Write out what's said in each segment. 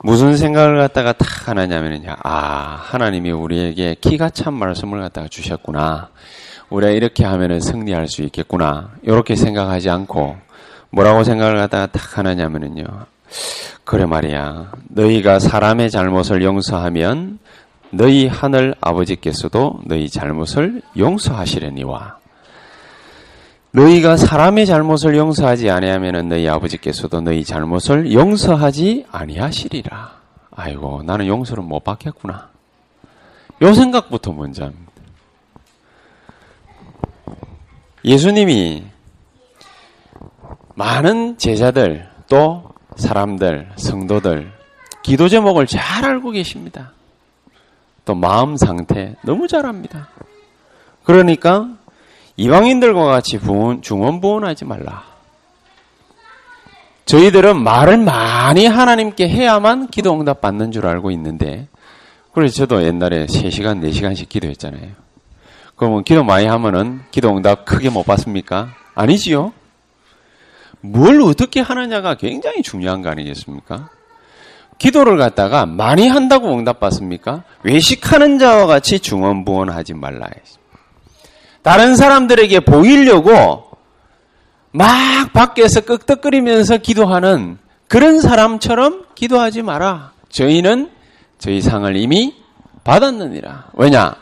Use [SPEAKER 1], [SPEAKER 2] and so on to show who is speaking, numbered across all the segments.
[SPEAKER 1] 무슨 생각을 갖다가 탁 하느냐면요. 아, 하나님이 우리에게 기가 찬 말씀을 갖다가 주셨구나. 우리가 이렇게 하면은 승리할 수 있겠구나. 이렇게 생각하지 않고 뭐라고 생각을 갖다가 탁 하느냐면요. 그래 말이야. 너희가 사람의 잘못을 용서하면 너희 하늘 아버지께서도 너희 잘못을 용서하시려니와. 너희가 사람의 잘못을 용서하지 아니하면 너희 아버지께서도 너희 잘못을 용서하지 아니하시리라. 아이고 나는 용서를 못 받겠구나. 요 생각부터 먼저 합니다. 예수님이 많은 제자들 또 사람들 성도들 기도 제목을 잘 알고 계십니다. 또 마음 상태 너무 잘 압니다. 그러니까 이방인들과 같이 부은, 중원 부원하지 말라. 저희들은 말을 많이 하나님께 해야만 기도 응답 받는 줄 알고 있는데, 그래서 저도 옛날에 3시간, 4시간씩 기도했잖아요. 그러면 기도 많이 하면은 기도 응답 크게 못 받습니까? 아니지요? 뭘 어떻게 하느냐가 굉장히 중요한 거 아니겠습니까? 기도를 갖다가 많이 한다고 응답 받습니까? 외식하는 자와 같이 중원부원하지 말라. 다 른 사람들에게 보이려고 막 밖에서 끄덕거리면서 기도하는 그런 사람처럼 기도하지 마라. 저희는 저희 상을 이미 받았느니라. 왜냐?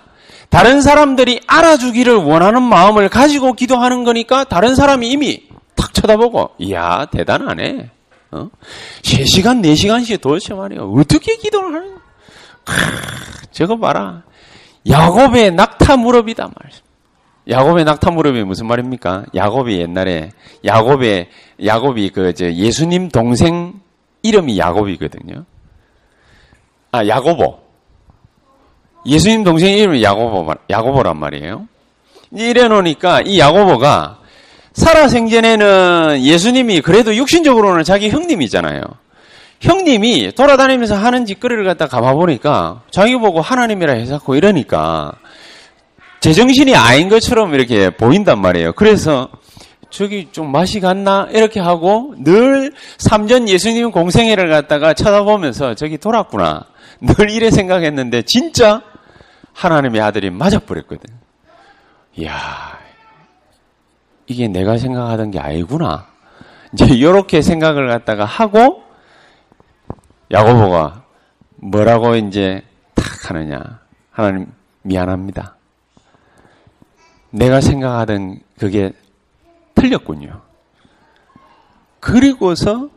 [SPEAKER 1] 다른 사람들이 알아주기를 원하는 마음을 가지고 기도하는 거니까 다른 사람이 이미 탁 쳐다보고, 이야, 대단하네. 어? 3시간, 4시간씩 도대체 말이야. 어떻게 기도를 하는, 크, 저거 봐라. 야곱의 낙타 무릎이다 말이야. 야곱의 낙타 무릎이 무슨 말입니까? 야곱이 옛날에 야곱의 야곱이 그저 예수님 동생 이름이 야곱이거든요. 아 야고보. 예수님 동생 이름이 야고보 야고보란 말이에요. 이래 놓으니까 이 야고보가 살아 생전에는 예수님이 그래도 육신적으로는 자기 형님이잖아요. 형님이 돌아다니면서 하는 짓거리를 갖다 가봐 보니까 자기 보고 하나님이라 해석고 이러니까 제정신이 아닌 것처럼 이렇게 보인단 말이에요. 그래서 저기 좀 맛이 갔나? 이렇게 하고 늘 삼전 예수님 공생애를 갖다가 쳐다보면서 저기 돌았구나. 늘 이래 생각했는데 진짜 하나님의 아들이 맞아버렸거든. 이야, 이게 내가 생각하던 게 아니구나. 이제 이렇게 생각을 갖다가 하고 야고보가 뭐라고 이제 탁 하느냐. 하나님 미안합니다. 내가 생각하던 그게 틀렸군요. 그리고서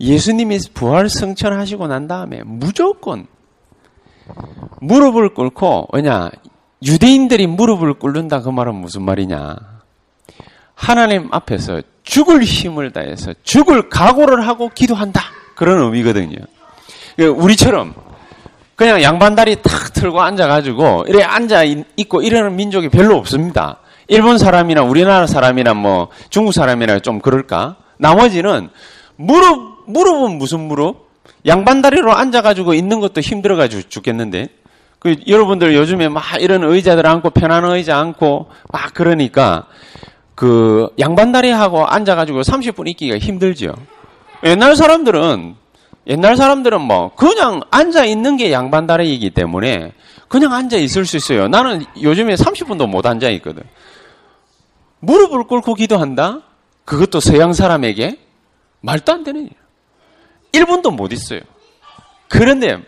[SPEAKER 1] 예수님이 부활 성천하시고 난 다음에 무조건 무릎을 꿇고 왜냐 유대인들이 무릎을 꿇는다 그 말은 무슨 말이냐 하나님 앞에서 죽을 힘을 다해서 죽을 각오를 하고 기도한다 그런 의미거든요. 우리처럼 그냥 양반다리 탁 틀고 앉아가지고 이래 앉아 있고 이러는 민족이 별로 없습니다. 일본 사람이나 우리나라 사람이나 뭐 중국 사람이나 좀 그럴까? 나머지는 무릎 무릎은 무슨 무릎? 양반다리로 앉아가지고 있는 것도 힘들어가지고 죽겠는데. 그 여러분들 요즘에 막 이런 의자들 앉고 편안한 의자 앉고 막 그러니까 그 양반다리하고 앉아가지고 30분 있기가 힘들죠. 옛날 사람들은 옛날 사람들은 뭐 그냥 앉아 있는 게 양반다리이기 때문에 그냥 앉아 있을 수 있어요. 나는 요즘에 30분도 못 앉아 있거든. 무릎을 꿇고 기도한다? 그것도 서양 사람에게 말도 안 되는 일. 1분도 못 있어요. 그런데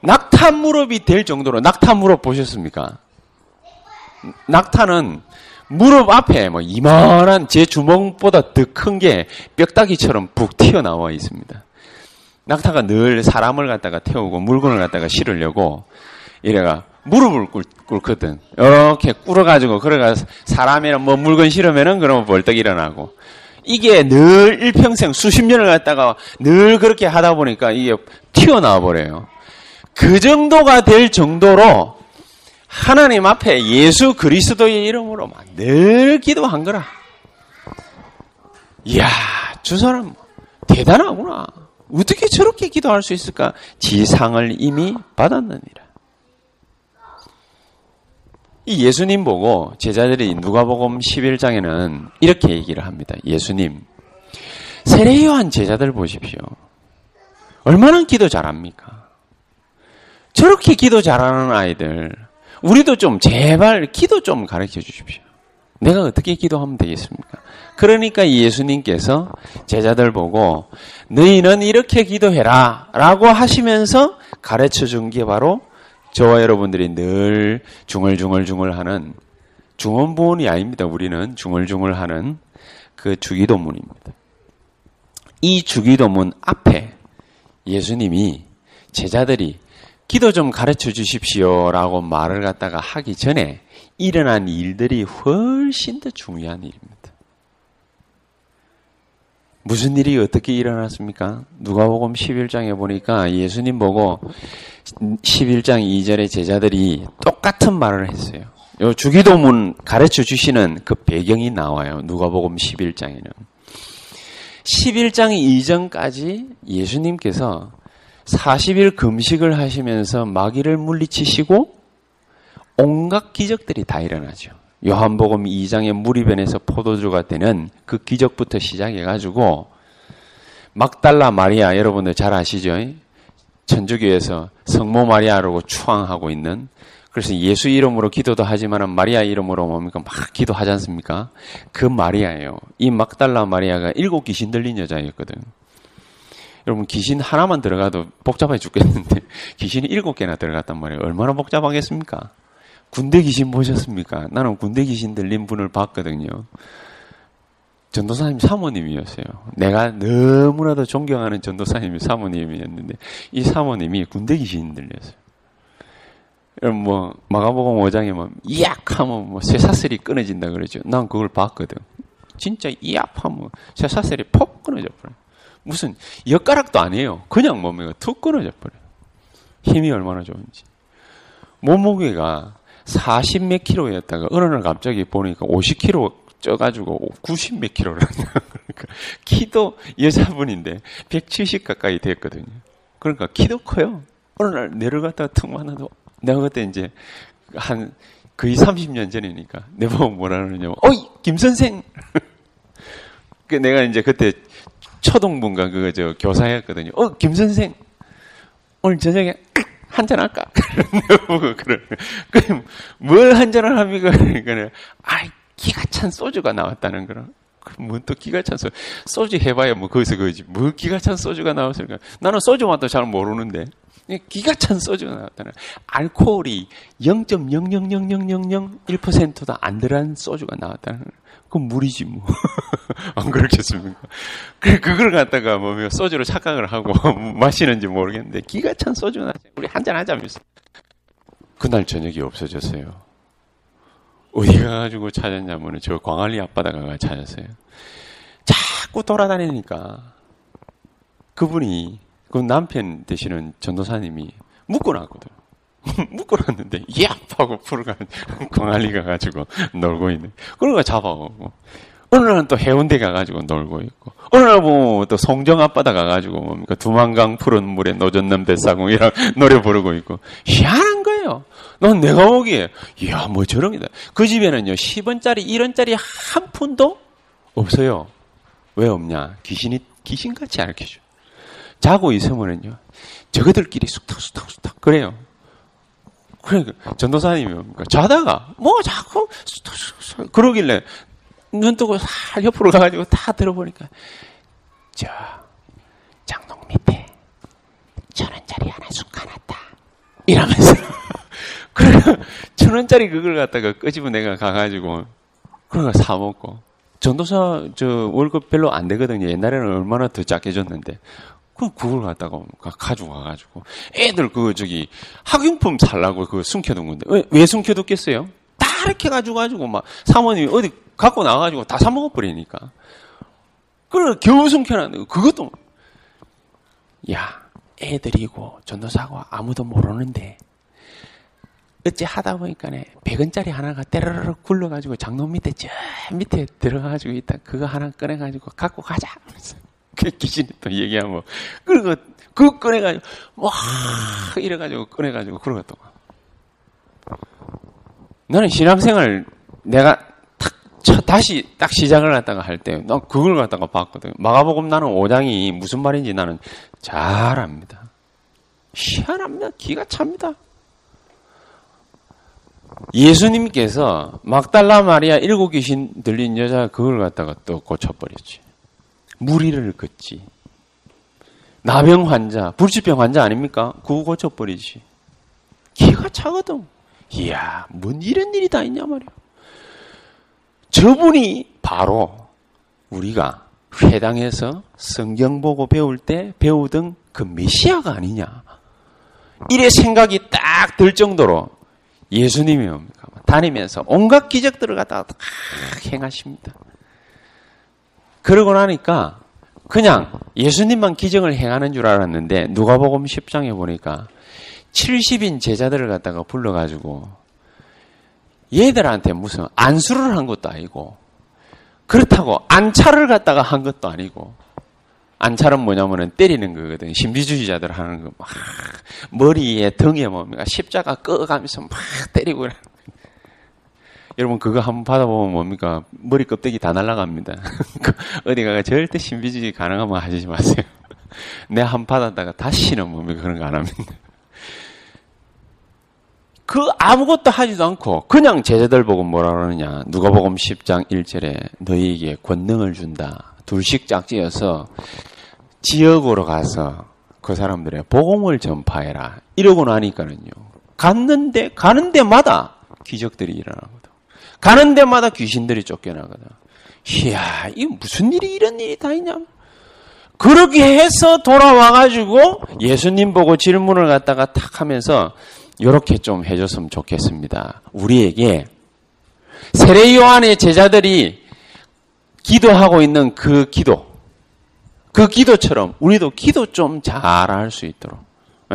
[SPEAKER 1] 낙타 무릎이 될 정도로 낙타 무릎 보셨습니까? 낙타는 무릎 앞에 뭐 이만한 제 주먹보다 더 큰 게 뼈다귀처럼 북 튀어나와 있습니다. 낙타가 늘 사람을 갖다가 태우고 물건을 갖다가 실으려고 이래가 무릎을 꿇, 꿇거든. 이렇게 꿇어가지고 그래가 사람이랑 뭐 물건 실으면은 그러면 벌떡 일어나고 이게 늘 일평생 수십 년을 갖다가 늘 그렇게 하다 보니까 이게 튀어나와 버려요. 그 정도가 될 정도로 하나님 앞에 예수 그리스도의 이름으로 막 늘 기도한 거라. 이야, 저 사람 대단하구나. 어떻게 저렇게 기도할 수 있을까? 지상을 이미 받았느니라. 이 예수님 보고 제자들이 누가복음 11장에는 이렇게 얘기를 합니다. 예수님, 세례요한 제자들 보십시오. 얼마나 기도 잘합니까? 저렇게 기도 잘하는 아이들, 우리도 좀 제발 기도 좀 가르쳐 주십시오. 내가 어떻게 기도하면 되겠습니까? 그러니까 예수님께서 제자들 보고 너희는 이렇게 기도해라 라고 하시면서 가르쳐 준 게 바로 저와 여러분들이 늘 중얼중얼중얼 하는 중원부원이 아닙니다. 우리는 중얼중얼 하는 그 주기도문입니다. 이 주기도문 앞에 예수님이 제자들이 기도 좀 가르쳐 주십시오 라고 말을 갖다가 하기 전에 일어난 일들이 훨씬 더 중요한 일입니다. 무슨 일이 어떻게 일어났습니까? 누가복음 11장에 보니까 예수님 보고 11장 2절의 제자들이 똑같은 말을 했어요. 요 주기도문 가르쳐 주시는 그 배경이 나와요. 누가복음 11장에는. 11장 이전까지 예수님께서 40일 금식을 하시면서 마귀를 물리치시고 온갖 기적들이 다 일어나죠. 요한복음 2장의 무리변에서 포도주가 되는 그 기적부터 시작해가지고 막달라 마리아 여러분들 잘 아시죠? 천주교에서 성모 마리아라고 추앙하고 있는 그래서 예수 이름으로 기도도 하지만 마리아 이름으로 뭡니까 막 기도하지 않습니까? 그 마리아예요. 이 막달라 마리아가 일곱 귀신 들린 여자였거든. 여러분 귀신 하나만 들어가도 복잡해 죽겠는데 귀신이 일곱 개나 들어갔단 말이에요. 얼마나 복잡하겠습니까? 군대 귀신 보셨습니까? 나는 군대 귀신 들린 분을 봤거든요. 전도사님 사모님이었어요. 내가 너무나도 존경하는 전도사님이 사모님이었는데 이 사모님이 군대 귀신 들렸어요. 뭐 마가복음 5장에 뭐 이약하면 뭐 쇠사슬이 끊어진다 그러죠. 난 그걸 봤거든. 진짜 이약하면 쇠사슬이 폭 끊어져 버려. 무슨 엿가락도 아니에요. 그냥 몸매가 툭 끊어져 버려. 힘이 얼마나 좋은지. 몸무게가 40 몇 킬로였다가 어느 날 갑자기 보니까 50 킬로 쪄가지고 90 몇 킬로를 그러니까 키도 여자분인데 170 가까이 됐거든요. 그러니까 키도 커요. 어느 날 내려갔다가 툭 만나도 내가 그때 이제 한 거의 30년 전이니까 내 보고 뭐라 그러냐면 어이 김 선생. 그 내가 이제 그때 초등분가 그거 저 교사였거든요. 어 김 선생 오늘 저녁에 한잔 할까? 그래. 그럼 뭘 한잔을 합니까? 그러니까 아이 기가 찬 소주가 나왔다는 거라. 뭔또 기가 찬 소주. 소주 해봐야 뭐 거기서 거지. 뭐 기가 찬 소주가 나왔을까? 나는 소주 맛도 잘 모르는데. 기가 찬 소주가 나왔다는 알코올이 0.0000001%도 안 들어간 소주가 나왔다는 그건 물이지 뭐. 안 그렇겠습니까? 그래, 그걸 갖다가 뭐 소주로 착각을 하고 마시는지 모르겠는데 기가 찬 소주나 우리 한 잔 하자면서. 그날 저녁이 없어졌어요. 어디 가가지고 찾았냐면은 저 광안리 앞바다가 찾았어요. 자꾸 돌아다니니까 그분이 그 남편 되시는 전도사님이 묶어놨거든. 묶어놨는데 얍 하고 풀어가 광안리 가가지고 놀고 있는. 그러니까 잡아오고 어느 날은 또 해운대 가가지고 놀고 있고 어느 날 보면 또 송정 앞바다 가가지고 뭡니까 두만강 푸른 물에 노젓는 뱃사공이랑 노래 부르고 있고 희한한 거예요. 넌 내가 보기에 이야 뭐 저런 게다. 그 집에는요 10원짜리 1원짜리 한 푼도 없어요. 왜 없냐? 귀신이 귀신같이 알려줘. 자고 있으면은요 저거들끼리 쑥탁쑥탁쑥탁 그래요. 그러니까 전도사님이 뭡니까? 자다가 뭐 자꾸 쑥탁쑥탁 그러길래 눈 뜨고 살 옆으로 가가지고 다 들어보니까 저 장롱 밑에 천 원짜리 하나 쑥 가놨다 이러면서 그래 천 원짜리 그걸 갖다가 끄집어 내가 가가지고 그러가 사 먹고 전도사 저 월급 별로 안 되거든요. 옛날에는 얼마나 더 작게 줬는데 그 그걸 갖다가 가지고 와가지고 애들 그 저기 학용품 살라고 그 숨겨둔 건데 왜, 왜 숨겨뒀겠어요? 다 이렇게 가지고 가지고 막 사모님이 어디 갖고 나가가지고 다 사 먹어 버리니까 그걸 겨우 숨겨놨는데 그것도 야 애들이고 전도사고 아무도 모르는데 어째 하다 보니까 네 100원짜리 하나가 때르르 굴러가지고 장롱 밑에 저 밑에 들어가가지고 있다. 그거 하나 꺼내가지고 갖고 가자. 그 귀신이 또 얘기하면 그리고 그거 꺼내가지고 와 이래가지고 꺼내가지고 그러고 또 나는 신앙생활 내가 탁 쳐, 다시 딱 시작을 갖다가 할 때 난 그걸 갖다가 봤거든. 마가복음 나는 5장이 무슨 말인지 나는 잘 압니다. 희한합니다. 기가 찹니다. 예수님께서 막달라 마리아 일곱 귀신 들린 여자 그걸 갖다가 또 고쳐버렸지. 무리를 긋지. 나병 환자, 불치병 환자 아닙니까? 그거 고쳐버리지. 기가 차거든. 이야, 뭔 이런 일이 다 있냐 말이야. 저분이 바로 우리가 회당에서 성경 보고 배울 때 배우던 그 메시아가 아니냐. 이래 생각이 딱 들 정도로 예수님이 뭡니까? 다니면서 온갖 기적들을 갖다가 다 행하십니다. 그러고 나니까 그냥 예수님만 기적을 행하는 줄 알았는데 누가복음 10장에 보니까 70인 제자들을 갖다가 불러가지고 얘들한테 무슨 안수를 한 것도 아니고 그렇다고 안차를 갖다가 한 것도 아니고 안찰은 뭐냐면은 때리는 거거든. 신비주의자들 하는 거. 막, 머리에 등에 뭡니까? 십자가 꺼가면서 막 때리고 그래. 여러분, 그거 한번 받아보면 뭡니까? 머리 껍데기 다 날아갑니다. 어디 가가 절대 신비주의 가능하면 하지 마세요. 내가 한번 받았다가 다시는 뭡니까? 그런 거 안 합니다. 그 아무것도 하지도 않고 그냥 제자들 보고 뭐라 그러느냐. 누가복음 10장 1절에 너희에게 권능을 준다. 둘씩 짝지어서 지역으로 가서 그 사람들의 복음을 전파해라. 이러고 나니까는요. 갔는데 가는 데마다 기적들이 일어나거든. 가는 데마다 귀신들이 쫓겨나거든. 이야, 이 무슨 일이 이런 일이 다 있냐? 그렇게 해서 돌아와가지고 예수님 보고 질문을 갖다가 탁 하면서 이렇게 좀 해줬으면 좋겠습니다. 우리에게 세례 요한의 제자들이 기도하고 있는 그 기도, 그 기도처럼 우리도 기도 좀 잘할 수 있도록.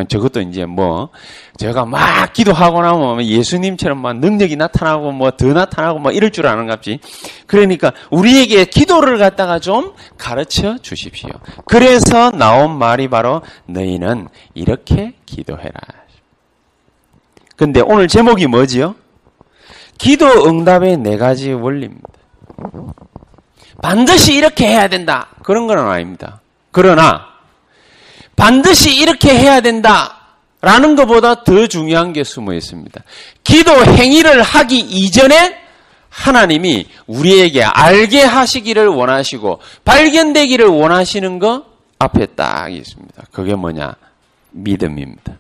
[SPEAKER 1] 저것도 이제 뭐, 제가 막 기도하고 나면 예수님처럼 막 능력이 나타나고 뭐 더 나타나고 뭐 이럴 줄 아는 갑지. 그러니까 우리에게 기도를 갖다가 좀 가르쳐 주십시오. 그래서 나온 말이 바로 너희는 이렇게 기도해라. 근데 오늘 제목이 뭐지요? 기도 응답의 네 가지 원리입니다. 반드시 이렇게 해야 된다. 그런 건 아닙니다. 그러나 반드시 이렇게 해야 된다. 라는 것보다 더 중요한 게 숨어 있습니다. 기도 행위를 하기 이전에 하나님이 우리에게 알게 하시기를 원하시고 발견되기를 원하시는 거 앞에 딱 있습니다. 그게 뭐냐? 믿음입니다.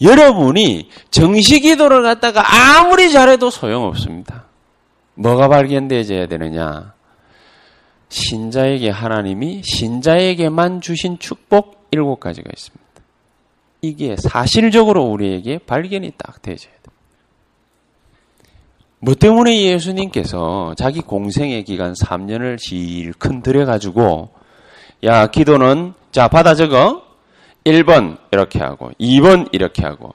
[SPEAKER 1] 여러분이 정시 기도를 갖다가 아무리 잘해도 소용없습니다. 뭐가 발견되어야 되느냐? 신자에게 하나님이 신자에게만 주신 축복 일곱 가지가 있습니다. 이게 사실적으로 우리에게 발견이 딱 돼요. 뭐 때문에 예수님께서 자기 공생의 기간 3년을 질큰 들여가지고, 야, 기도는, 자, 받아 적어. 1번 이렇게 하고, 2번 이렇게 하고,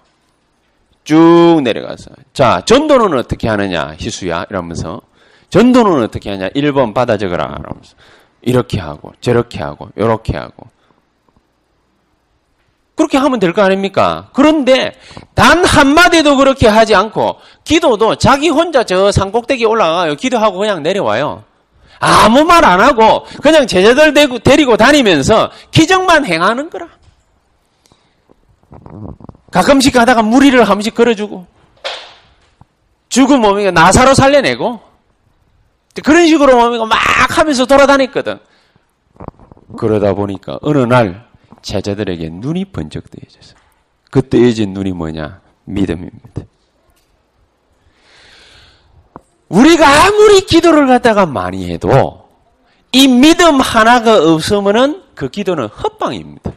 [SPEAKER 1] 쭉 내려가서 자 전도는 어떻게 하느냐 희수야 이러면서 전도는 어떻게 하냐 1번 받아 적어라 이러면서 이렇게 하고 저렇게 하고 이렇게 하고 그렇게 하면 될 거 아닙니까? 그런데 단 한마디도 그렇게 하지 않고 기도도 자기 혼자 저 산꼭대기 올라가요. 기도하고 그냥 내려와요. 아무 말 안 하고 그냥 제자들 데리고 다니면서 기적만 행하는 거라. 가끔씩 가다가 무리를 한 번씩 걸어주고 죽은 몸이가 나사로 살려내고 그런 식으로 몸이가 막 하면서 돌아다녔거든. 그러다 보니까 어느 날 제자들에게 눈이 번쩍 뜨여졌어. 그 뜨여진 눈이 뭐냐? 믿음입니다. 우리가 아무리 기도를 갖다가 많이 해도 이 믿음 하나가 없으면은 그 기도는 헛방입니다.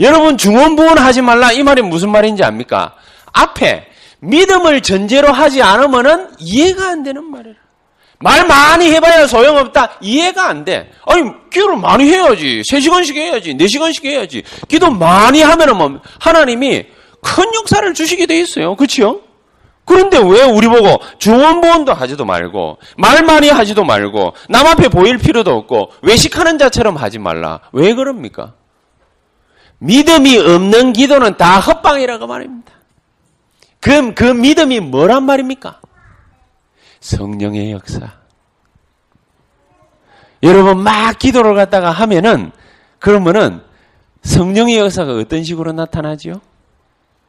[SPEAKER 1] 여러분 중원부원 하지 말라 이 말이 무슨 말인지 압니까? 앞에 믿음을 전제로 하지 않으면은 이해가 안 되는 말이에요. 말 많이 해봐야 소용없다. 이해가 안 돼. 아니, 기도를 많이 해야지. 3시간씩 해야지. 4시간씩 해야지. 기도 많이 하면은 뭐, 하나님이 큰 역사를 주시게 돼 있어요. 그치요? 그런데 왜 우리 보고 중원보원도 하지도 말고, 말 많이 하지도 말고, 남 앞에 보일 필요도 없고, 외식하는 자처럼 하지 말라. 왜 그럽니까? 믿음이 없는 기도는 다 헛방이라고 말입니다. 그럼 그 믿음이 뭐란 말입니까? 성령의 역사. 여러분 막 기도를 갖다가 하면은 그러면은 성령의 역사가 어떤 식으로 나타나지요?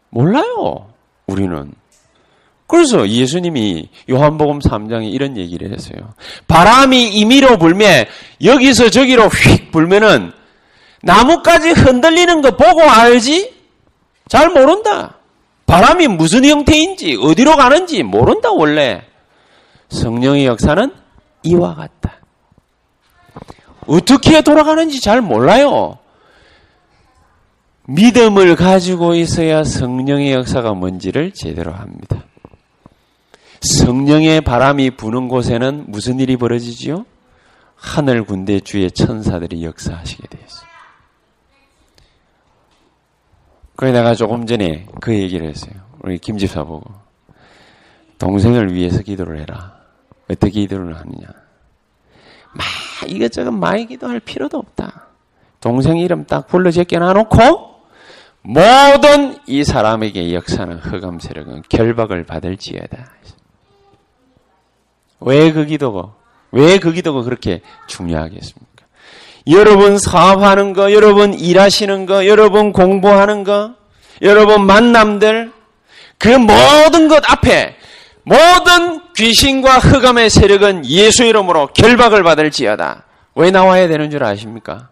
[SPEAKER 1] 몰라요. 우리는. 그래서 예수님이 요한복음 3장에 이런 얘기를 했어요. 바람이 임의로 불면 여기서 저기로 휙 불면은 나뭇가지 흔들리는 거 보고 알지? 잘 모른다. 바람이 무슨 형태인지 어디로 가는지 모른다 원래. 성령의 역사는 이와 같다. 어떻게 돌아가는지 잘 몰라요. 믿음을 가지고 있어야 성령의 역사가 뭔지를 제대로 합니다. 성령의 바람이 부는 곳에는 무슨 일이 벌어지지요? 하늘 군대 주의 천사들이 역사하시게 있어요. 그래 내가 조금 전에 그 얘기를 했어요. 우리 김 집사 보고 동생을 위해서 기도를 해라. 어떻게 기도를 하느냐? 막 이것저것 많이 기도할 필요도 없다. 동생 이름 딱 불러 제껴 놔놓고 모든 이 사람에게 역사는 흑암 세력은 결박을 받을지어다. 왜 그 기도가 왜그 기도가 그렇게 중요하겠습니까? 여러분 사업하는 거, 여러분 일하시는 거, 여러분 공부하는 거, 여러분 만남들 그 모든 것 앞에 모든 귀신과 흑암의 세력은 예수 이름으로 결박을 받을지어다. 왜 나와야 되는 줄 아십니까?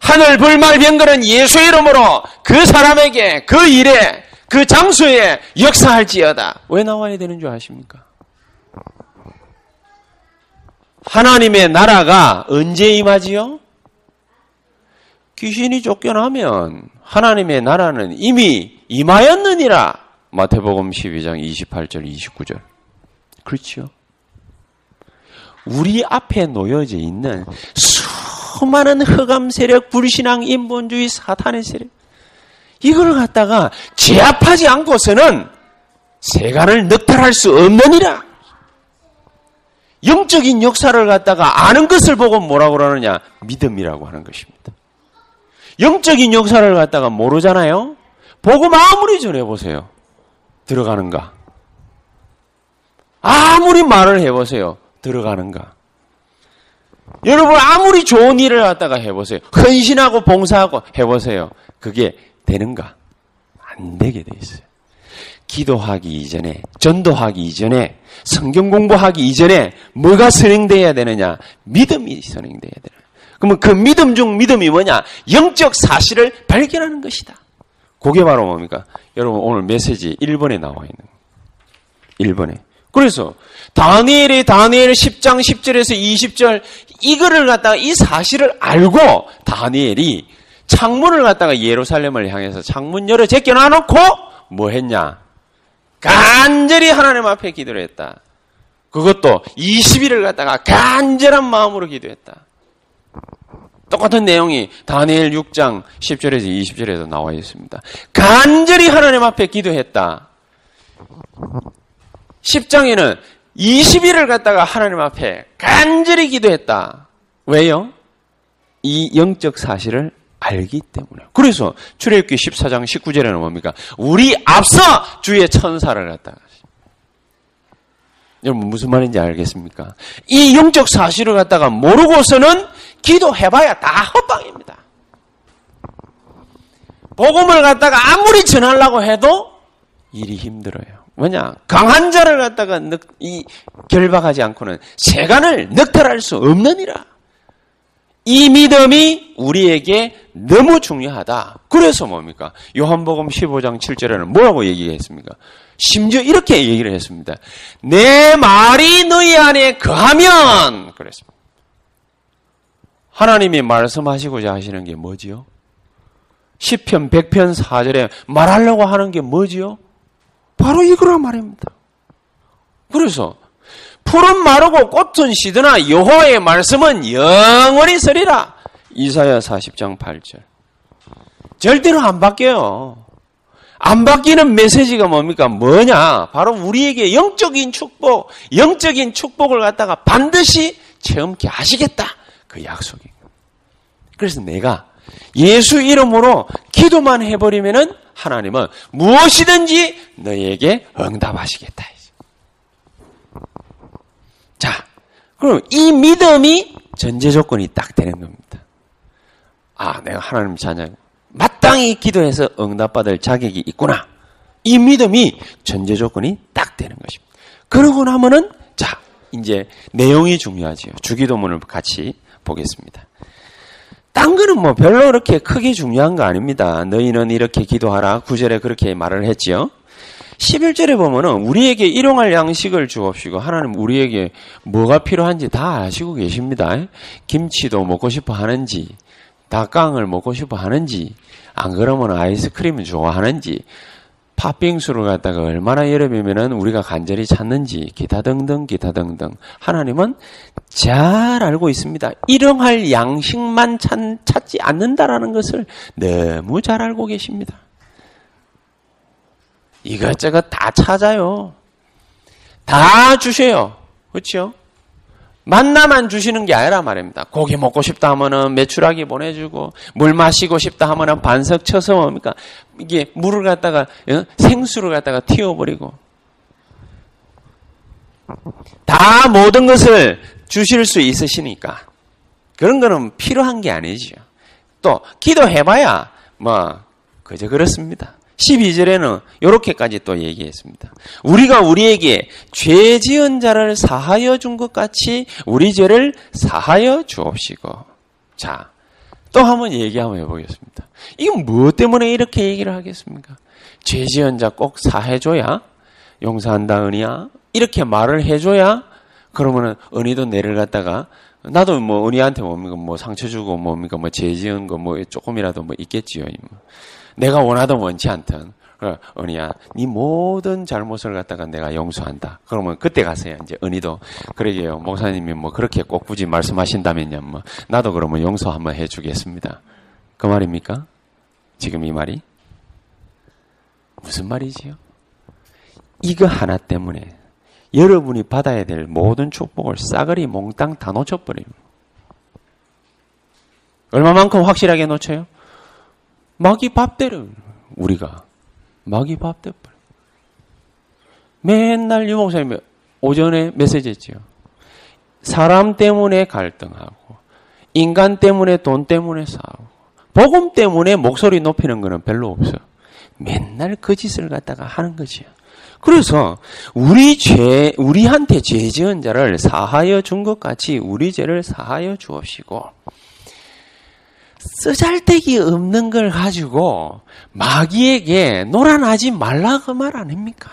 [SPEAKER 1] 하늘 불말 병거는 예수 이름으로 그 사람에게 그 일에 그 장소에 역사할지어다. 왜 나와야 되는 줄 아십니까? 하나님의 나라가 언제 임하지요? 귀신이 쫓겨나면 하나님의 나라는 이미 임하였느니라. 마태복음 12장 28절 29절. 그렇죠? 우리 앞에 놓여져 있는 수많은 흑암 세력, 불신앙, 인본주의, 사탄의 세력. 이걸 갖다가 제압하지 않고서는 세간을 넉탈할 수 없느니라. 영적인 역사를 갖다가 아는 것을 보고 뭐라고 그러느냐? 믿음이라고 하는 것입니다. 영적인 역사를 갖다가 모르잖아요? 복음 아무리 전해보세요. 들어가는가? 아무리 말을 해보세요. 들어가는가? 여러분 아무리 좋은 일을 갖다가 해보세요. 헌신하고 봉사하고 해보세요. 그게 되는가? 안 되게 돼 있어요. 기도하기 이전에, 전도하기 이전에, 성경 공부하기 이전에 뭐가 선행돼야 되느냐? 믿음이 선행돼야 되는. 그러면 그 믿음 중 믿음이 뭐냐? 영적 사실을 발견하는 것이다. 그게 바로 뭡니까? 여러분 오늘 메시지 1번에 나와 있는 1번에. 그래서 다니엘이 다니엘 10장 10절에서 20절 이거를 갖다가 이 사실을 알고 다니엘이 창문을 갖다가 예루살렘을 향해서 창문 열어 제껴 놔 놓고 뭐 했냐? 간절히 하나님 앞에 기도를 했다. 그것도 20일을 갖다가 간절한 마음으로 기도했다. 똑같은 내용이 다니엘 6장 10절에서 20절에서 나와 있습니다. 간절히 하나님 앞에 기도했다. 10장에는 20일을 갖다가 하나님 앞에 간절히 기도했다. 왜요? 이 영적 사실을 알기 때문에. 그래서 출애굽기 14장 19절에는 뭡니까? 우리 앞서 주의 천사를 갖다가 여러분 무슨 말인지 알겠습니까? 이 영적 사실을 갖다가 모르고서는 기도해봐야 다 헛방입니다. 복음을 갖다가 아무리 전하려고 해도 일이 힘들어요. 뭐냐? 강한 자를 갖다가 늑, 이, 결박하지 않고는 세간을 넉탈할 수 없느니라. 이 믿음이 우리에게 너무 중요하다. 그래서 뭡니까? 요한복음 15장 7절에는 뭐라고 얘기했습니까? 심지어 이렇게 얘기를 했습니다. 내 말이 너희 안에 거하면 그랬습니다. 하나님이 말씀하시고자 하시는 게 뭐지요? 10편, 100편, 4절에 말하려고 하는 게 뭐지요? 바로 이거란 말입니다. 그래서 푸른 마르고 꽃은 시드나 여호와의 말씀은 영원히 서리라. 이사야 40장 8절. 절대로 안 바뀌어요. 안 바뀌는 메시지가 뭡니까? 뭐냐? 바로 우리에게 영적인 축복, 영적인 축복을 갖다가 반드시 체험케 하시겠다. 그 약속이. 그래서 내가 예수 이름으로 기도만 해버리면은 하나님은 무엇이든지 너에게 응답하시겠다. 자, 그럼 이 믿음이 전제 조건이 딱 되는 겁니다. 아, 내가 하나님 자녀 마땅히 기도해서 응답받을 자격이 있구나. 이 믿음이 전제 조건이 딱 되는 것입니다. 그러고 나면은 자, 이제 내용이 중요하지요. 주기도문을 같이 보겠습니다. 딴 거는 뭐 별로 그렇게 크게 중요한 거 아닙니다. 너희는 이렇게 기도하라. 구절에 그렇게 말을 했지요. 11절에 보면은 우리에게 일용할 양식을 주옵시고 하나님 우리에게 뭐가 필요한지 다 아시고 계십니다. 김치도 먹고 싶어 하는지 닭강을 먹고 싶어 하는지 안 그러면 아이스크림을 좋아하는지 팥빙수를 갖다가 얼마나 여름이면은 우리가 간절히 찾는지 기타 등등 기타 등등 하나님은 잘 알고 있습니다. 일용할 양식만 찾, 찾지 않는다라는 것을 너무 잘 알고 계십니다. 이것저것 다 찾아요. 다 주셔요. 그렇죠? 만나만 주시는 게 아니라 말입니다. 고기 먹고 싶다 하면은 매출하기 보내주고 물 마시고 싶다 하면은 반석 쳐서 뭡니까? 이게 물을 갖다가 어? 생수를 갖다가 튀어버리고 다 모든 것을 주실 수 있으시니까 그런 거는 필요한 게 아니죠. 또 기도해봐야 뭐 그저 그렇습니다. 12절에는 이렇게까지 또 얘기했습니다. 우리가 우리에게 죄 지은 자를 사하여 준 것 같이 우리 죄를 사하여 주옵시고. 자, 또 한번 얘기 한번 해보겠습니다. 이건 무엇 때문에 이렇게 얘기를 하겠습니까? 죄 지은 자 꼭 사해줘야 용서한다 은이야? 이렇게 말을 해줘야 그러면은 은희도 내를 갖다가 나도 뭐 은희한테 뭡니까 뭐 상처 주고 뭡니까 뭐죄 지은 거 뭐 조금이라도 뭐 있겠지요. 내가 원하든 원치 않든 은희야, 네 모든 잘못을 갖다가 내가 용서한다. 그러면 그때 가서야 이제 은희도 그러게요. 목사님이 뭐 그렇게 꼭 굳이 말씀하신다면요. 뭐 나도 그러면 용서 한번 해주겠습니다. 그 말입니까? 지금 이 말이 무슨 말이지요? 이거 하나 때문에 여러분이 받아야 될 모든 축복을 싸그리 몽땅 다 놓쳐버립니다. 얼마만큼 확실하게 놓쳐요? 마귀 밥대로 우리가 마귀 밥대버려. 맨날 유 목사님이 오전에 메시지 했지요. 사람 때문에 갈등하고 인간 때문에 돈 때문에 싸우고 복음 때문에 목소리 높이는 거는 별로 없어요. 맨날 그 짓을 갖다가 하는 거지요. 그래서 우리 죄 우리한테 죄 지은 자를 사하여 준 것 같이 우리 죄를 사하여 주옵시고 쓰잘데기 없는 걸 가지고 마귀에게 놀아나지 말라 그 말 아닙니까?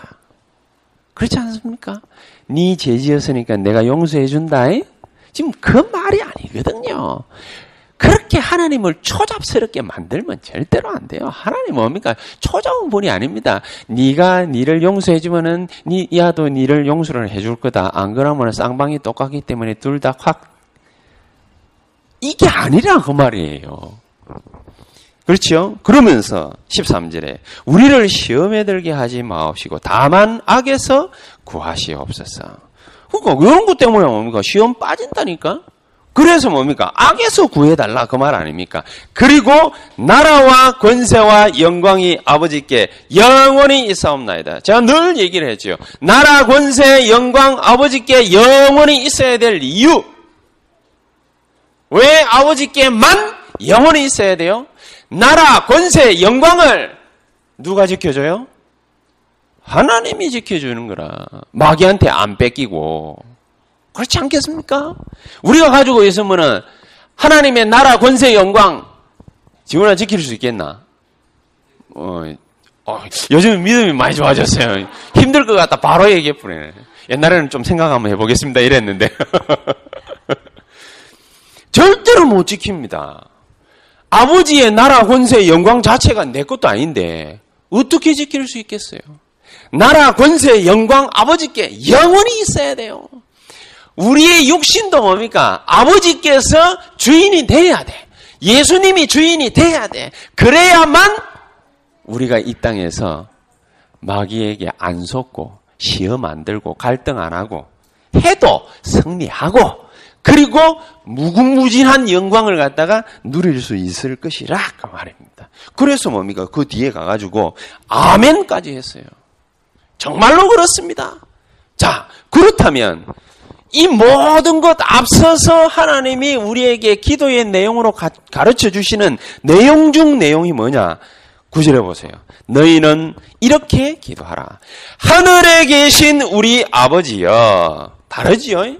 [SPEAKER 1] 그렇지 않습니까? 네 죄지었으니까 내가 용서해 준다. 지금 그 말이 아니거든요. 그렇게 하나님을 초잡스럽게 만들면 절대로 안 돼요. 하나님 뭡니까? 초잡은 분이 아닙니다. 네가 니를 용서해 주면은 니 야도 니를 용서를 해줄 거다. 안 그러면 쌍방이 똑같기 때문에 둘 다 확 이게 아니라 그 말이에요. 그렇죠? 그러면서 13절에 우리를 시험에 들게 하지 마옵시고 다만 악에서 구하시옵소서. 그러니까 이런 것 때문에 뭡니까? 시험 빠진다니까? 그래서 뭡니까? 악에서 구해달라 그 말 아닙니까? 그리고 나라와 권세와 영광이 아버지께 영원히 있사옵나이다. 제가 늘 얘기를 했죠. 나라, 권세, 영광 아버지께 영원히 있어야 될 이유. 왜 아버지께만 영원히 있어야 돼요? 나라, 권세, 영광을 누가 지켜줘요? 하나님이 지켜주는 거라. 마귀한테 안 뺏기고. 그렇지 않겠습니까? 우리가 가지고 있으면은 하나님의 나라 권세 영광 지구나 지킬 수 있겠나? 어, 어, 요즘 믿음이 많이 좋아졌어요. 힘들 것 같다 바로 얘기해 뿌리네. 옛날에는 좀 생각 한번 해보겠습니다 이랬는데 절대로 못 지킵니다. 아버지의 나라 권세 영광 자체가 내 것도 아닌데 어떻게 지킬 수 있겠어요? 나라 권세 영광 아버지께 영원히 있어야 돼요. 우리의 육신도 뭡니까? 아버지께서 주인이 돼야 돼. 예수님이 주인이 돼야 돼. 그래야만 우리가 이 땅에서 마귀에게 안 속고 시험 안 들고 갈등 안 하고 해도 승리하고 그리고 무궁무진한 영광을 갖다가 누릴 수 있을 것이라 그 말입니다. 그래서 뭡니까? 그 뒤에 가가지고 아멘까지 했어요. 정말로 그렇습니다. 자, 그렇다면 이 모든 것 앞서서 하나님이 우리에게 기도의 내용으로 가, 르쳐 주시는 내용 중 내용이 뭐냐? 구절해 보세요. 너희는 이렇게 기도하라. 하늘에 계신 우리 아버지여. 다르지요?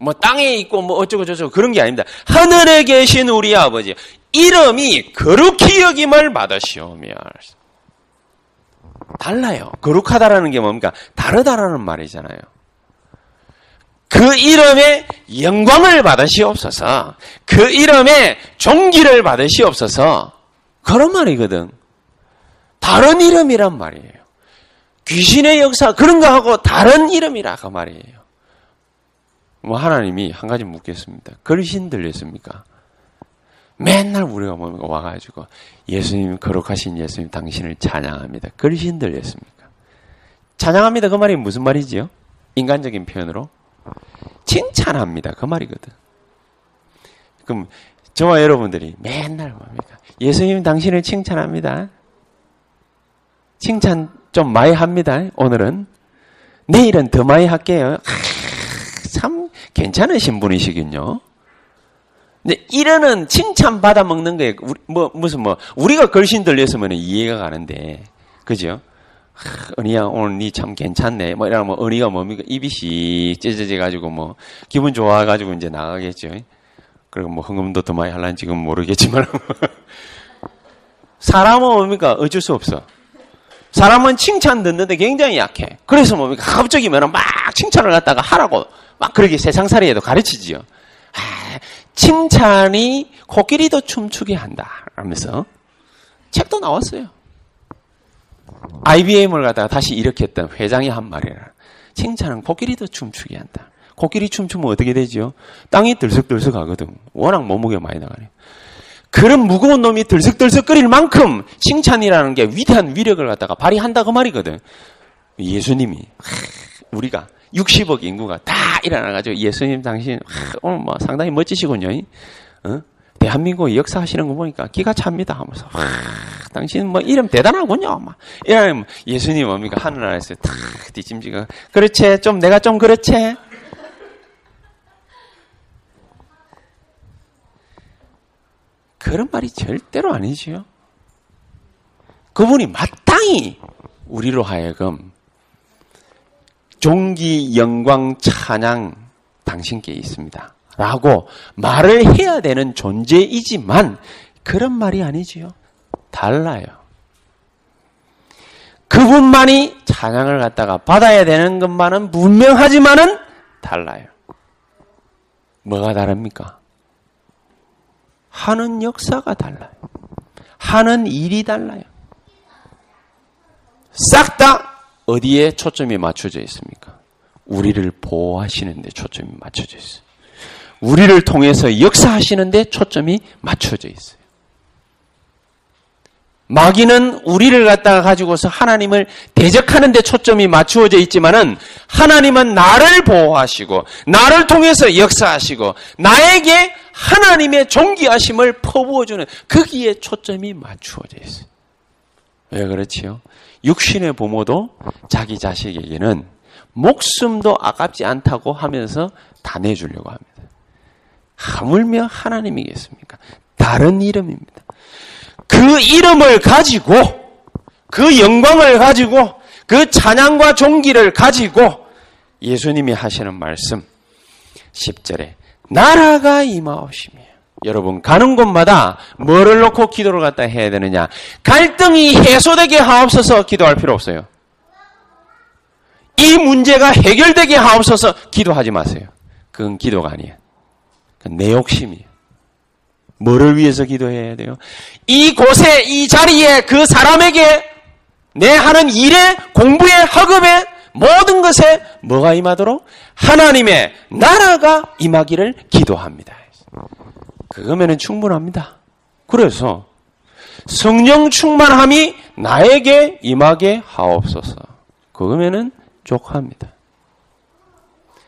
[SPEAKER 1] 뭐 땅에 있고 뭐 어쩌고 저쩌고 그런 게 아닙니다. 하늘에 계신 우리 아버지. 이름이 거룩히 여김을 받으시오며. 달라요. 거룩하다라는 게 뭡니까? 다르다라는 말이잖아요. 그 이름에 영광을 받으시옵소서. 그 이름에 종기를 받으시옵소서. 그런 말이거든. 다른 이름이란 말이에요. 귀신의 역사 그런 거하고 다른 이름이라 그 말이에요. 뭐 하나님이 한 가지 묻겠습니다. 그러신 들렸습니까? 맨날 우리가 뭐 와가지고 예수님 거룩하신 예수님 당신을 찬양합니다. 그러신 들렸습니까? 찬양합니다. 그 말이 무슨 말이지요? 인간적인 표현으로 칭찬합니다. 그 말이거든. 그럼 저와 여러분들이 맨날 뭡니까? 예수님 당신을 칭찬합니다. 칭찬 좀 많이 합니다. 오늘은. 내일은 더 많이 할게요. 괜찮으신 분이시군요. 근데 이러는 칭찬 받아 먹는 거에 뭐 무슨 뭐 우리가 걸신 들렸으면 이해가 가는데 그죠? 은희야 오늘 니 참 괜찮네. 뭐 이러면 뭐 은희가 뭡니까 입이 씩 찢어져 가지고 뭐 기분 좋아 가지고 이제 나가겠죠. 그리고 뭐 흥금도 더 많이 할란 지금 모르겠지만 사람은 뭡니까 어쩔 수 없어. 사람은 칭찬 듣는데 굉장히 약해. 그래서 뭡니까? 갑자기 면 막 칭찬을 갖다가 하라고 막 그렇게 세상살이에도 가르치지요. 아, 칭찬이 코끼리도 춤추게 한다. 하면서 책도 나왔어요. IBM을 갖다가 다시 일으켰던 회장이 한 말이라. 칭찬은 코끼리도 춤추게 한다. 코끼리 춤추면 어떻게 되죠? 땅이 들썩들썩 하거든. 워낙 몸무게가 많이 나가네. 그런 무거운 놈이 들썩들썩 거릴 만큼 칭찬이라는 게 위대한 위력을 갖다가 발휘한다 그 말이거든. 예수님이 우리가 60억 인구가 다 일어나가지고 예수님 당신 오늘 뭐 상당히 멋지시군요. 어? 대한민국 역사하시는 거 보니까 기가 찹니다 하면서 와, 당신 뭐 이름 대단하군요. 막 이러면 예수님 뭡니까 하늘나라에서 탁 뒤짐지가 그렇지 좀 내가 좀 그렇지. 그런 말이 절대로 아니지요. 그분이 마땅히 우리로 하여금 종기, 영광, 찬양 당신께 있습니다. 라고 말을 해야 되는 존재이지만 그런 말이 아니지요. 달라요. 그분만이 찬양을 갖다가 받아야 되는 것만은 분명하지만은 달라요. 뭐가 다릅니까? 하는 역사가 달라요. 하는 일이 달라요. 싹 다 어디에 초점이 맞춰져 있습니까? 우리를 보호하시는 데 초점이 맞춰져 있어요. 우리를 통해서 역사하시는 데 초점이 맞춰져 있어요. 마귀는 우리를 갖다가 가지고서 하나님을 대적하는 데 초점이 맞추어져 있지만은 하나님은 나를 보호하시고 나를 통해서 역사하시고 나에게 하나님의 존귀하심을 퍼부어 주는 거기에 초점이 맞추어져 있어요. 왜 그렇지요? 육신의 부모도 자기 자식에게는 목숨도 아깝지 않다고 하면서 다 내주려고 합니다. 하물며 하나님이겠습니까? 다른 이름입니다. 그 이름을 가지고 그 영광을 가지고 그 찬양과 종기를 가지고 예수님이 하시는 말씀 10절에 나라가 임하오시며 여러분 가는 곳마다 뭐를 놓고 기도를 갖다 해야 되느냐? 갈등이 해소되게 하옵소서 기도할 필요 없어요. 이 문제가 해결되게 하옵소서 기도하지 마세요. 그건 기도가 아니에요. 그건 내 욕심이에요. 뭐를 위해서 기도해야 돼요? 이 곳에, 이 자리에 그 사람에게 내 하는 일에, 공부에, 학업에, 모든 것에 뭐가 임하도록? 하나님의 나라가 임하기를 기도합니다. 그거면 충분합니다. 그래서 성령 충만함이 나에게 임하게 하옵소서. 그거면 족합니다.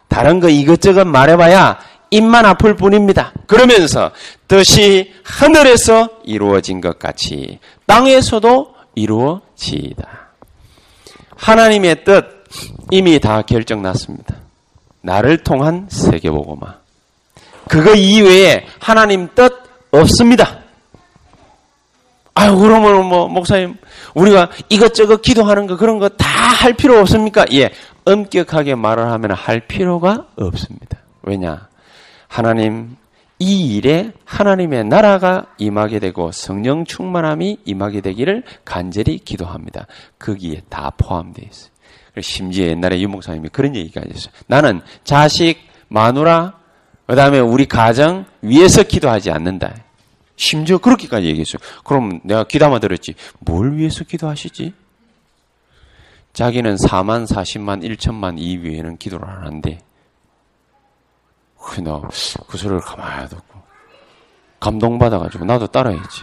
[SPEAKER 1] 다른 거 이것저것 말해봐야 입만 아플 뿐입니다. 그러면서 뜻이 하늘에서 이루어진 것 같이 땅에서도 이루어지이다. 하나님의 뜻 이미 다 결정났습니다. 나를 통한 세계보고마. 그거 이외에 하나님 뜻 없습니다. 아유, 그러면 뭐, 목사님, 우리가 이것저것 기도하는 거 그런 거 다 할 필요 없습니까? 예. 엄격하게 말을 하면 할 필요가 없습니다. 왜냐? 하나님, 이 일에 하나님의 나라가 임하게 되고 성령 충만함이 임하게 되기를 간절히 기도합니다. 거기에 다 포함되어 있어요. 심지어 옛날에 유목사님이 그런 얘기가 있어요. 나는 자식, 마누라, 그 다음에 우리 가정 위해서 기도하지 않는다. 심지어 그렇게까지 얘기했어요. 그럼 내가 귀담아 들었지. 뭘 위해서 기도하시지? 자기는 4만, 40만, 1천만 이 위에는 기도를 안 하는데, 나그 소리를 가만히 듣고, 감동받아가지고 나도 따라했지.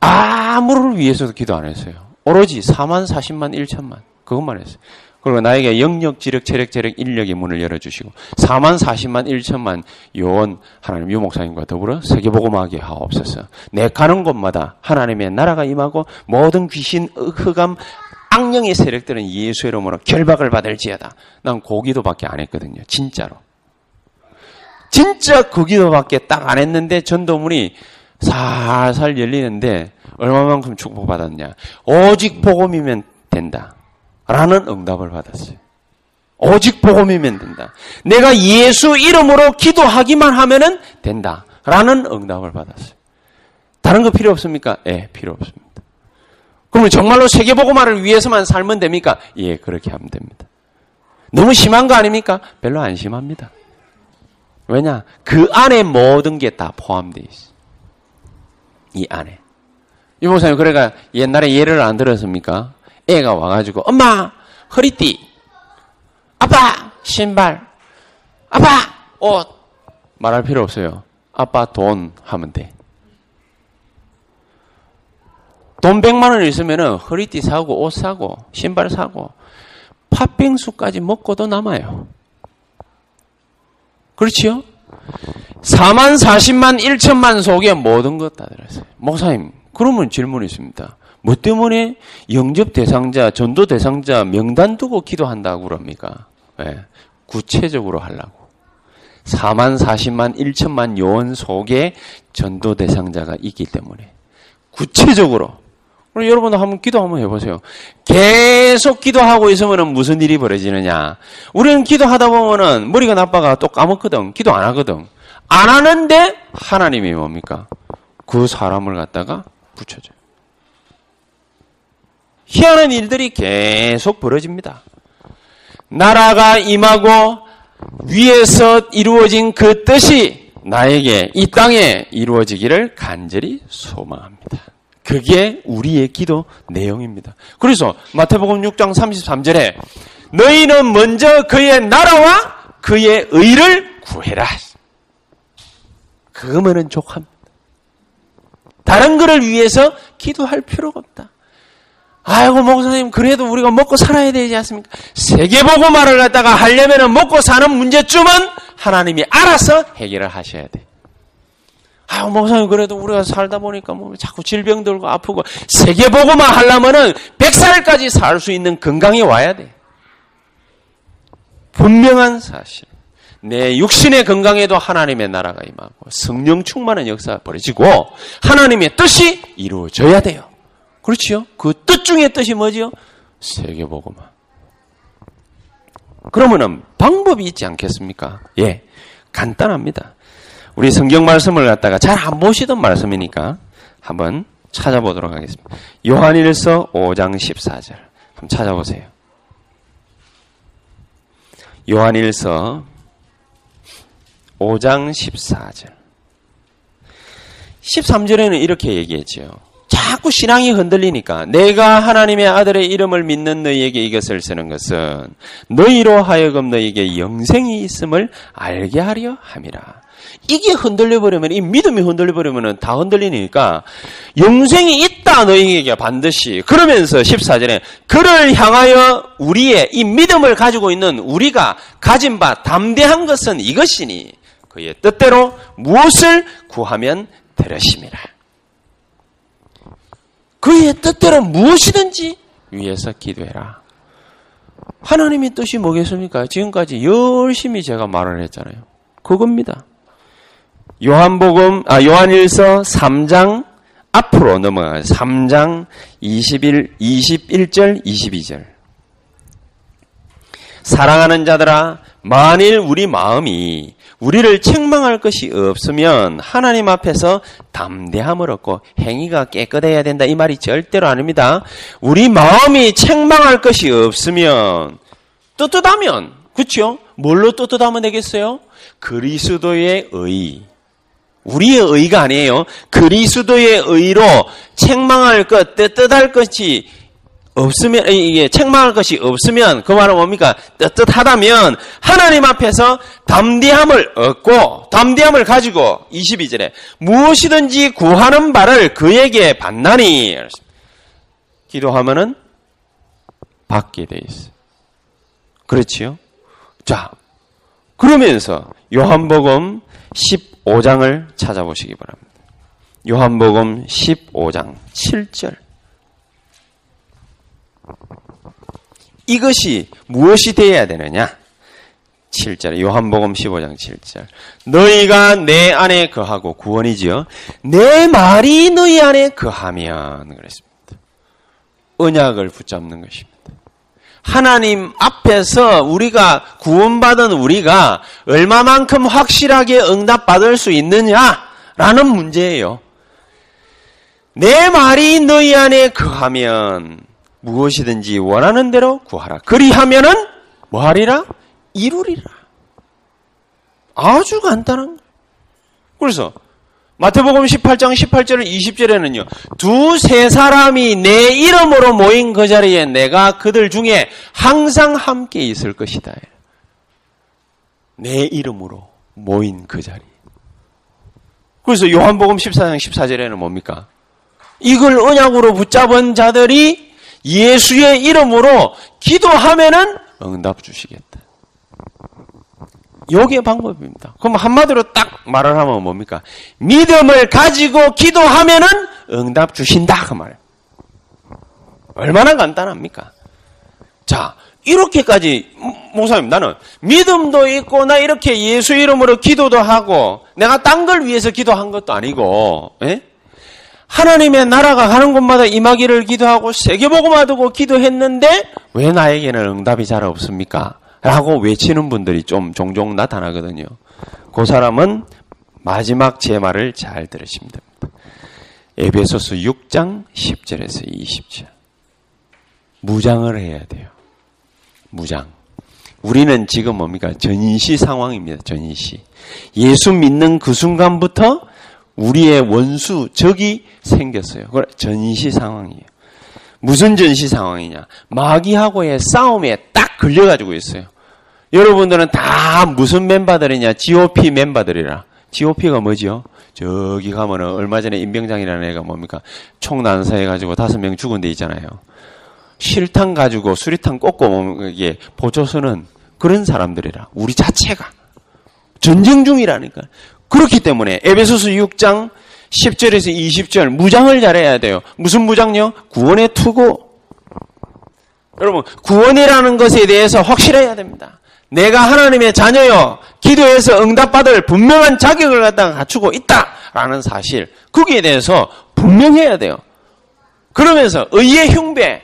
[SPEAKER 1] 아무를 위해서도 기도 안 했어요. 오로지 4만, 40만, 1천만. 그것만 했어요. 그리고 나에게 영역, 지력, 체력, 재력, 인력의 문을 열어주시고 4만 40만 1천만 요원 하나님 유목사님과 더불어 세계보고마하게 하옵소서. 내 가는 곳마다 하나님의 나라가 임하고 모든 귀신, 흑암, 악령의 세력들은 예수의 이름으로 결박을 받을지어다. 난 고기도밖에 안 했거든요. 진짜로. 진짜 그 기도밖에 딱 안 했는데 전도문이 살살 열리는데 얼마만큼 축복받았냐. 오직 복음이면 된다. 라는 응답을 받았어요. 오직 복음이면 된다. 내가 예수 이름으로 기도하기만 하면은 된다. 라는 응답을 받았어요. 다른 거 필요 없습니까? 예, 필요 없습니다. 그러면 정말로 세계복음화를 위해서만 살면 됩니까? 예, 그렇게 하면 됩니다. 너무 심한 거 아닙니까? 별로 안 심합니다. 왜냐? 그 안에 모든 게 다 포함되어 있어. 이 안에. 이 목사님, 그러니까 옛날에 예를 안 들었습니까? 애가 와가지고, 엄마, 허리띠. 아빠, 신발. 아빠, 옷. 말할 필요 없어요. 아빠 돈 하면 돼. 돈 100만 원 있으면은 허리띠 사고, 옷 사고, 신발 사고, 팥빙수까지 먹고도 남아요. 그렇지요? 4만 40만 1천만 속에 모든 것 다 들었어요. 목사님, 그러면 질문이 있습니다. 뭐 때문에 영접 대상자, 전도 대상자 명단 두고 기도한다고 그럽니까? 네, 구체적으로 하려고. 4만 40만 1천만 요원 속에 전도 대상자가 있기 때문에 구체적으로 그럼 여러분 한번 기도 한번 해보세요. 계속 기도하고 있으면 무슨 일이 벌어지느냐? 우리는 기도하다 보면은 머리가 나빠가 또 까먹거든. 기도 안 하거든. 안 하는데 하나님이 뭡니까? 그 사람을 갖다가 붙여줘요. 희한한 일들이 계속 벌어집니다. 나라가 임하고 위에서 이루어진 그 뜻이 나에게 이 땅에 이루어지기를 간절히 소망합니다. 그게 우리의 기도 내용입니다. 그래서 마태복음 6장 33절에 너희는 먼저 그의 나라와 그의 의를 구해라. 그거면은 족합니다. 다른 것을 위해서 기도할 필요가 없다. 아이고 목사님 그래도 우리가 먹고 살아야 되지 않습니까? 세계보고 말을 갖다가 하려면 먹고 사는 문제쯤은 하나님이 알아서 해결을 하셔야 돼. 아유 목사님 그래도 우리가 살다 보니까 뭐 자꾸 질병 들고 아프고 세계보고만 하려면은 100살까지 살 수 있는 건강이 와야 돼. 분명한 사실. 내 육신의 건강에도 하나님의 나라가 임하고 성령 충만한 역사가 벌어지고 하나님의 뜻이 이루어져야 돼요. 그렇지요? 그 뜻 중에 뜻이 뭐지요? 세계보고만. 그러면은 방법이 있지 않겠습니까? 예. 간단합니다. 우리 성경 말씀을 갖다가 잘 안 보시던 말씀이니까 한번 찾아보도록 하겠습니다. 요한일서 5장 14절. 한번 찾아보세요. 요한일서 5장 14절. 13절에는 이렇게 얘기했죠. 자꾸 신앙이 흔들리니까 내가 하나님의 아들의 이름을 믿는 너희에게 이것을 쓰는 것은 너희로 하여금 너희에게 영생이 있음을 알게 하려 함이라. 이게 흔들려 버리면 이 믿음이 흔들려 버리면은 다 흔들리니까 영생이 있다 너희에게 반드시 그러면서 14절에 그를 향하여 우리의 이 믿음을 가지고 있는 우리가 가진 바 담대한 것은 이것이니 그의 뜻대로 무엇을 구하면 들으심이라. 그의 뜻대로 무엇이든지 위해서 기도해라. 하나님의 뜻이 뭐겠습니까? 지금까지 열심히 제가 말을 했잖아요. 그겁니다. 요한복음, 아, 요한일서 3장 앞으로 넘어가요. 3장 21, 21절, 22절. 사랑하는 자들아, 만일 우리 마음이 우리를 책망할 것이 없으면 하나님 앞에서 담대함을 얻고 행위가 깨끗해야 된다. 이 말이 절대로 아닙니다. 우리 마음이 책망할 것이 없으면 떳떳하면 그렇죠? 뭘로 떳떳하면 되겠어요? 그리스도의 의. 우리의 의가 아니에요. 그리스도의 의로 책망할 것, 떳떳할 것이 없으면 이게 책망할 것이 없으면 그 말은 뭡니까? 떳떳하다면 하나님 앞에서 담대함을 얻고 담대함을 가지고 22절에 무엇이든지 구하는 바를 그에게 받나니 기도하면은 받게 돼 있어. 그렇지요? 자, 그러면서 요한복음 15장을 찾아보시기 바랍니다. 요한복음 15장 7절. 이것이 무엇이 되어야 되느냐? 7절 요한복음 15장 7절. 너희가 내 안에 거하고 구원이지요. 내 말이 너희 안에 거하면 그랬습니다. 언약을 붙잡는 것입니다. 하나님 앞에서 우리가 구원받은 우리가 얼마만큼 확실하게 응답받을 수 있느냐라는 문제예요. 내 말이 너희 안에 거하면 무엇이든지 원하는 대로 구하라. 그리하면은 뭐 하리라? 이루리라. 아주 간단한. 그래서 마태복음 18장 18절 20절에는요. 두 세 사람이 내 이름으로 모인 그 자리에 내가 그들 중에 항상 함께 있을 것이다. 내 이름으로 모인 그 자리. 그래서 요한복음 14장 14절에는 뭡니까? 이걸 언약으로 붙잡은 자들이 예수의 이름으로 기도하면은 응답 주시겠다. 요게 방법입니다. 그럼 한마디로 딱 말을 하면 뭡니까? 믿음을 가지고 기도하면은 응답 주신다. 그 말. 얼마나 간단합니까? 자, 이렇게까지, 목사님, 나는 믿음도 있고, 나 이렇게 예수 이름으로 기도도 하고, 내가 딴 걸 위해서 기도한 것도 아니고, 에? 예? 하나님의 나라가 가는 곳마다 임하기를 기도하고 세계보고만 두고 기도했는데 왜 나에게는 응답이 잘 없습니까? 라고 외치는 분들이 좀 종종 나타나거든요. 그 사람은 마지막 제 말을 잘 들으시면 됩니다. 에베소스 6장 10절에서 20절. 무장을 해야 돼요. 무장. 우리는 지금 뭡니까? 전시 상황입니다. 전시. 예수 믿는 그 순간부터 우리의 원수, 적이 생겼어요. 그걸 전시 상황이에요. 무슨 전시 상황이냐? 마귀하고의 싸움에 딱 걸려가지고 있어요. 여러분들은 다 무슨 멤버들이냐? GOP 멤버들이라. GOP가 뭐지요? 저기 가면은 얼마 전에 임병장이라는 애가 뭡니까? 총 난사해가지고 다섯 명 죽은 데 있잖아요. 실탄 가지고 수리탄 꽂고 이게 보조 서는 그런 사람들이라. 우리 자체가. 전쟁 중이라니까. 그렇기 때문에 에베소스 6장 10절에서 20절 무장을 잘해야 돼요. 무슨 무장요? 구원의 투구. 여러분 구원이라는 것에 대해서 확실해야 됩니다. 내가 하나님의 자녀요. 기도해서 응답받을 분명한 자격을 갖다가 갖추고 있다라는 사실. 거기에 대해서 분명해야 돼요. 그러면서 의의 흉배.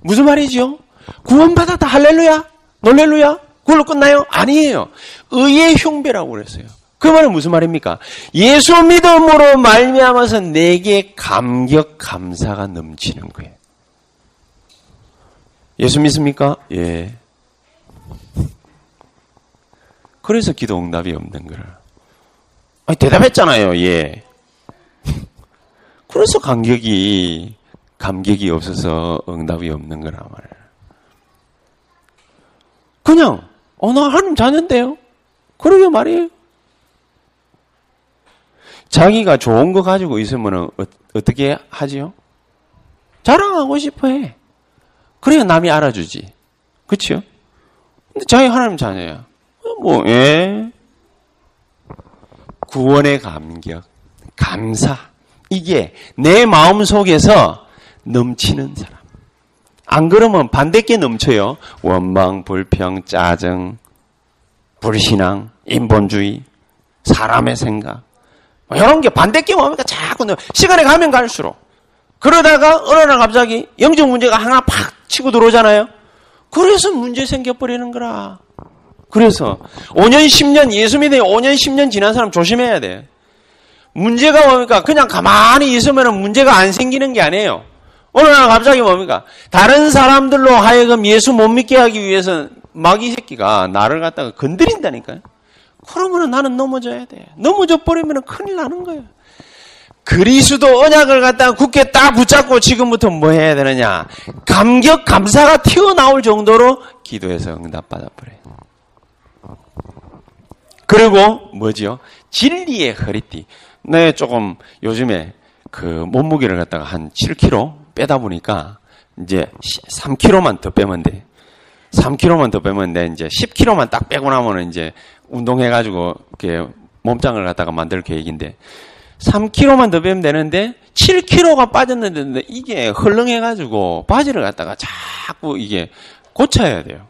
[SPEAKER 1] 무슨 말이죠? 구원받았다 할렐루야? 놀렐루야? 그걸로 끝나요? 아니에요. 의의 흉배라고 그랬어요. 그 말은 무슨 말입니까? 예수 믿음으로 말미암아서 내게 감격 감사가 넘치는 거예요. 예수 믿습니까? 예. 그래서 기도 응답이 없는 거라. 아니, 대답했잖아요. 예. 그래서 감격이 감격이 없어서 응답이 없는 거란 말이에요. 그냥 어 나 하나님 자는데요. 그러게 말이에요. 자기가 좋은 거 가지고 있으면 어, 떻게 하지요? 자랑하고 싶어 해. 그래야 남이 알아주지. 그치요? 근데 자기 하나님 자녀야. 뭐, 예. 구원의 감격, 감사. 이게 내 마음 속에서 넘치는 사람. 안 그러면 반대께 넘쳐요. 원망, 불평, 짜증, 불신앙, 인본주의, 사람의 생각. 뭐 이런 게 반대께 뭡니까? 자꾸 시간이 가면 갈수록. 그러다가 어느 날 갑자기 영적 문제가 하나 팍 치고 들어오잖아요. 그래서 문제 생겨버리는 거라. 그래서 5년, 10년 예수 믿어 5년, 10년 지난 사람 조심해야 돼. 문제가 뭡니까? 그냥 가만히 있으면 문제가 안 생기는 게 아니에요. 어느 날 갑자기 뭡니까? 다른 사람들로 하여금 예수 못 믿게 하기 위해서 마귀 새끼가 나를 갖다가 건드린다니까요. 그러면 나는 넘어져야 돼. 넘어져 버리면 큰일 나는 거예요. 그리스도 언약을 갖다가 굳게 딱 붙잡고 지금부터 뭐 해야 되느냐? 감격, 감사가 튀어나올 정도로 기도해서 응답받아 버려요. 그리고 뭐지요? 진리의 허리띠. 네, 조금 요즘에 그 몸무게를 갖다가 한 7kg 빼다 보니까 이제 3kg만 더 빼면 돼. 3kg만 더 빼면 돼. 이제 10kg만 딱 빼고 나면은 이제 운동해가지고 이렇게 몸짱을 갖다가 만들 계획인데 3kg만 더 빼면 되는데 7kg가 빠졌는데 이게 헐렁해가지고 바지를 갖다가 자꾸 이게 고쳐야 돼요.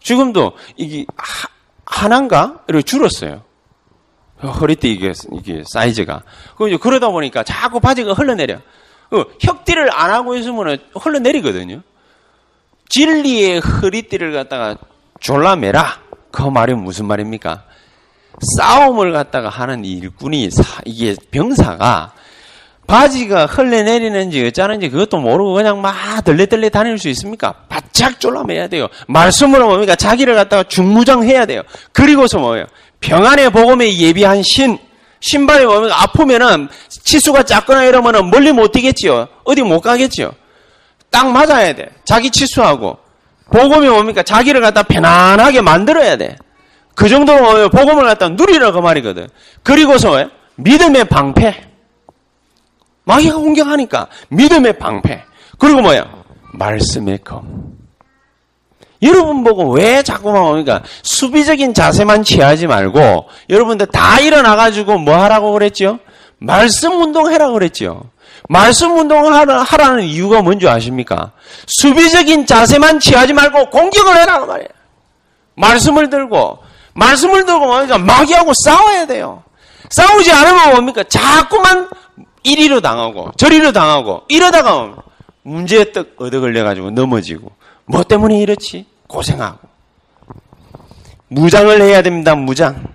[SPEAKER 1] 지금도 이게 하나인가 이렇게 줄었어요. 허리띠 이게 이게 사이즈가. 그러다 보니까 자꾸 바지가 흘러내려. 그 혁띠를 안 하고 있으면 흘러내리거든요. 진리의 허리띠를 갖다가 졸라매라. 그 말이 무슨 말입니까? 싸움을 갖다가 하는 일꾼이 이게 병사가 바지가 흘러내리는지 어쩌는지 그것도 모르고 그냥 막 들레들레 다닐 수 있습니까? 바짝 졸라매야 돼요. 말씀으로 뭡니까? 자기를 갖다가 중무장해야 돼요. 그리고서 뭐예요? 평안의 복음에 예비한 신, 신발이 뭡니까? 뭐 아프면은 치수가 작거나 이러면은 멀리 못 뛰겠지요. 어디 못 가겠지요. 딱 맞아야 돼. 자기 치수하고. 복음이 뭡니까? 자기를 갖다 편안하게 만들어야 돼. 그 정도로 뭐 복음을 갖다 누리라 그 말이거든. 그리고서 믿음의 방패. 마귀가 공격하니까 믿음의 방패. 그리고 뭐야? 말씀의 검. 여러분 보고 왜 자꾸만 뭡니까? 수비적인 자세만 취하지 말고 여러분들 다 일어나가지고 뭐 하라고 그랬죠? 말씀 운동해라고 그랬죠. 말씀 운동을 하라 는 이유가 뭔지 아십니까? 수비적인 자세만 취하지 말고 공격을 해라고 말이에요. 말씀을 들고 말씀을 들고 뭡니까? 마귀하고 싸워야 돼요. 싸우지 않으면 뭡니까? 자꾸만 이리로 당하고 저리로 당하고 이러다가 문제에 떡 얻어 걸려가지고 넘어지고 뭐 때문에 이렇지? 고생하고. 무장을 해야 됩니다, 무장.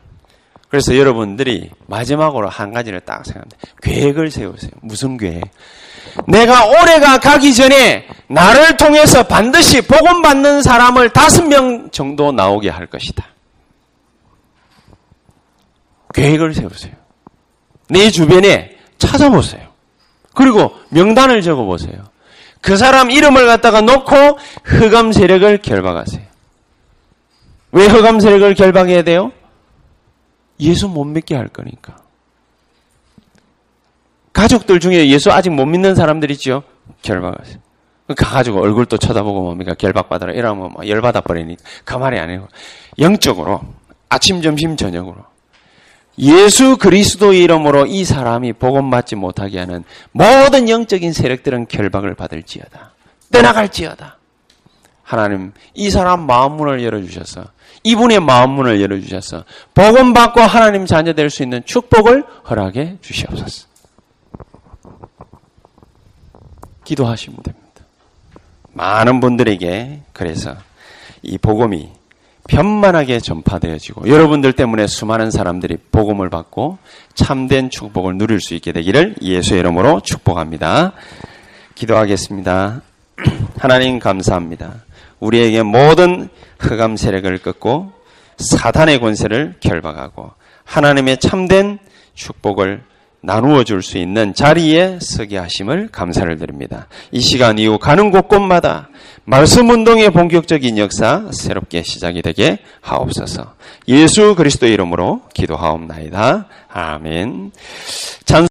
[SPEAKER 1] 그래서 여러분들이 마지막으로 한 가지를 딱 생각합니다. 계획을 세우세요. 무슨 계획? 내가 올해가 가기 전에 나를 통해서 반드시 복음 받는 사람을 다섯 명 정도 나오게 할 것이다. 계획을 세우세요. 내 주변에 찾아보세요. 그리고 명단을 적어보세요. 그 사람 이름을 갖다가 놓고 흑암 세력을 결박하세요. 왜 흑암 세력을 결박해야 돼요? 예수 못 믿게 할 거니까. 가족들 중에 예수 아직 못 믿는 사람들 있죠? 결박하세요. 가가지고 얼굴도 쳐다보고 뭡니까? 결박받아라. 이러면 막 열받아 버리니까. 그 말이 아니고. 영적으로. 아침, 점심, 저녁으로. 예수 그리스도의 이름으로 이 사람이 복음 받지 못하게 하는 모든 영적인 세력들은 결박을 받을지어다. 떠나갈지어다. 하나님 이 사람 마음 문을 열어주셔서 이분의 마음 문을 열어주셔서 복음 받고 하나님 자녀 될 수 있는 축복을 허락해 주시옵소서. 기도하시면 됩니다. 많은 분들에게 그래서 이 복음이 편만하게 전파되어지고 여러분들 때문에 수많은 사람들이 복음을 받고 참된 축복을 누릴 수 있게 되기를 예수의 이름으로 축복합니다. 기도하겠습니다. 하나님 감사합니다. 우리에게 모든 흑암 세력을 끊고 사단의 권세를 결박하고 하나님의 참된 축복을 나누어 줄 수 있는 자리에 서게 하심을 감사를 드립니다. 이 시간 이후 가는 곳곳마다 말씀 운동의 본격적인 역사 새롭게 시작이 되게 하옵소서. 예수 그리스도 이름으로 기도하옵나이다. 아멘. 찬